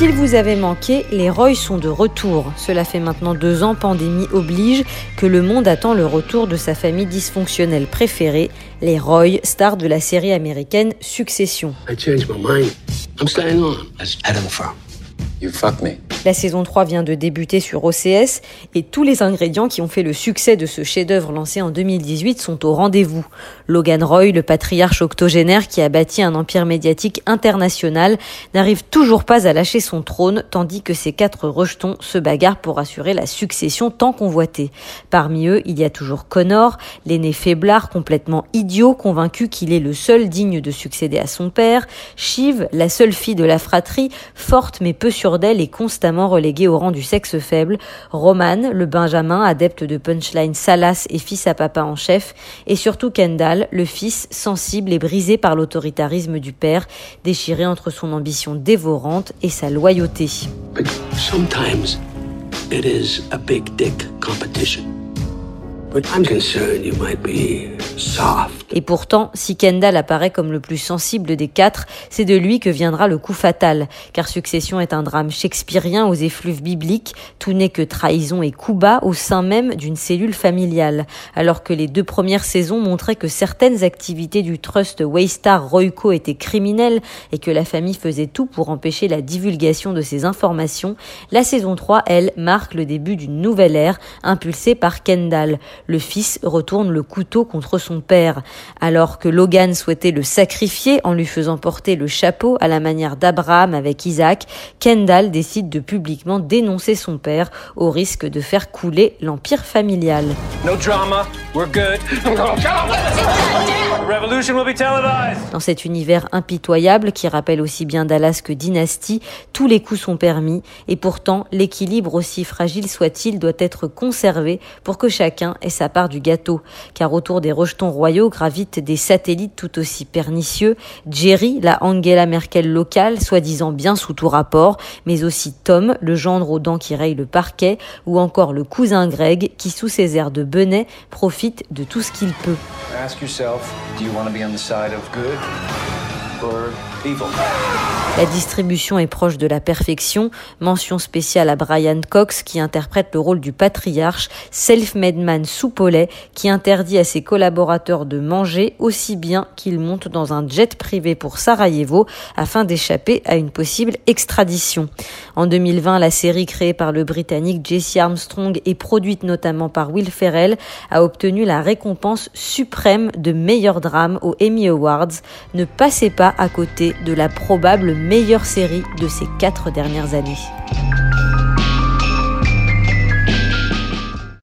S'il vous avait manqué, les Roy sont de retour. Cela fait maintenant deux ans, pandémie oblige, que le monde attend le retour de sa famille dysfonctionnelle préférée, les Roy, stars de la série américaine Succession. I La saison 3 vient de débuter sur OCS et tous les ingrédients qui ont fait le succès de ce chef-d'œuvre lancé en 2018 sont au rendez-vous. Logan Roy, le patriarche octogénaire qui a bâti un empire médiatique international, n'arrive toujours pas à lâcher son trône tandis que ses quatre rejetons se bagarrent pour assurer la succession tant convoitée. Parmi eux, il y a toujours Connor, l'aîné faiblard complètement idiot, convaincu qu'il est le seul digne de succéder à son père, Shiv, la seule fille de la fratrie, forte mais peu sûre d'elle et constamment relégué au rang du sexe faible, Roman, le benjamin, adepte de punchline salace et fils à papa en chef, et surtout Kendall, le fils sensible et brisé par l'autoritarisme du père, déchiré entre son ambition dévorante et sa loyauté. Soft. Et pourtant, si Kendall apparaît comme le plus sensible des quatre, c'est de lui que viendra le coup fatal, car Succession est un drame shakespearien aux effluves bibliques, tout n'est que trahison et coup bas au sein même d'une cellule familiale. Alors que les deux premières saisons montraient que certaines activités du trust Waystar Royco étaient criminelles et que la famille faisait tout pour empêcher la divulgation de ces informations, la saison 3, elle, marque le début d'une nouvelle ère impulsée par Kendall. Le fils retourne le couteau contre son père. Alors que Logan souhaitait le sacrifier en lui faisant porter le chapeau à la manière d'Abraham avec Isaac, Kendall décide de publiquement dénoncer son père au risque de faire couler l'empire familial. No drama. We're good. Revolution will be televised. Dans cet univers impitoyable qui rappelle aussi bien Dallas que Dynasty, tous les coups sont permis et pourtant l'équilibre aussi fragile soit-il doit être conservé pour que chacun ait sa part du gâteau. Car autour des rejetons royaux gravitent des satellites tout aussi pernicieux, Jerry, la Angela Merkel locale, soi-disant bien sous tout rapport, mais aussi Tom, le gendre aux dents qui raye le parquet, ou encore le cousin Greg qui sous ses airs de benet profite de tout ce qu'il peut. Ask yourself, do you want to be on the side of good? La distribution est proche de la perfection. Mention spéciale à Brian Cox qui interprète le rôle du patriarche, self-made man sous qui interdit à ses collaborateurs de manger aussi bien qu'ils montent dans un jet privé pour Sarajevo afin d'échapper à une possible extradition. En 2020, la série créée par le Britannique Jesse Armstrong et produite notamment par Will Ferrell a obtenu la récompense suprême de meilleur drame aux Emmy Awards. Ne passez pas à côté de la probable meilleure série de ces quatre dernières années.